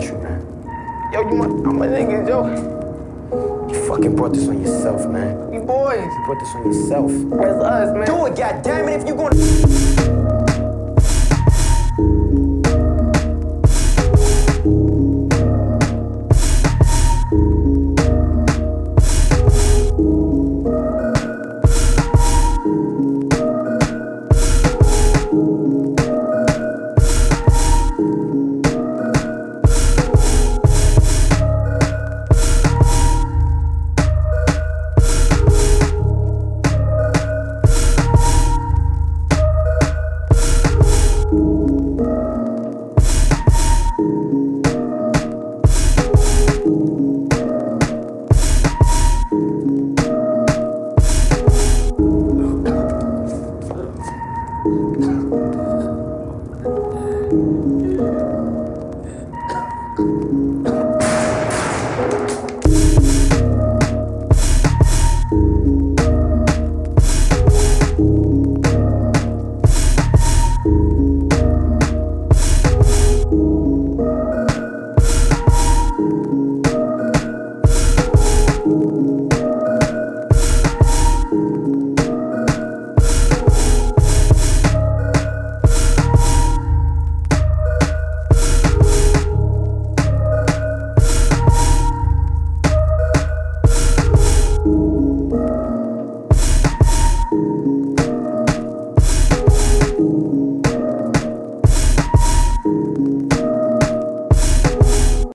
country, man. Yo, you my, I'm a nigga, yo. You fucking brought this on yourself, man. You boys. You brought this on yourself. Where's us, man? Do it, goddammit, if you.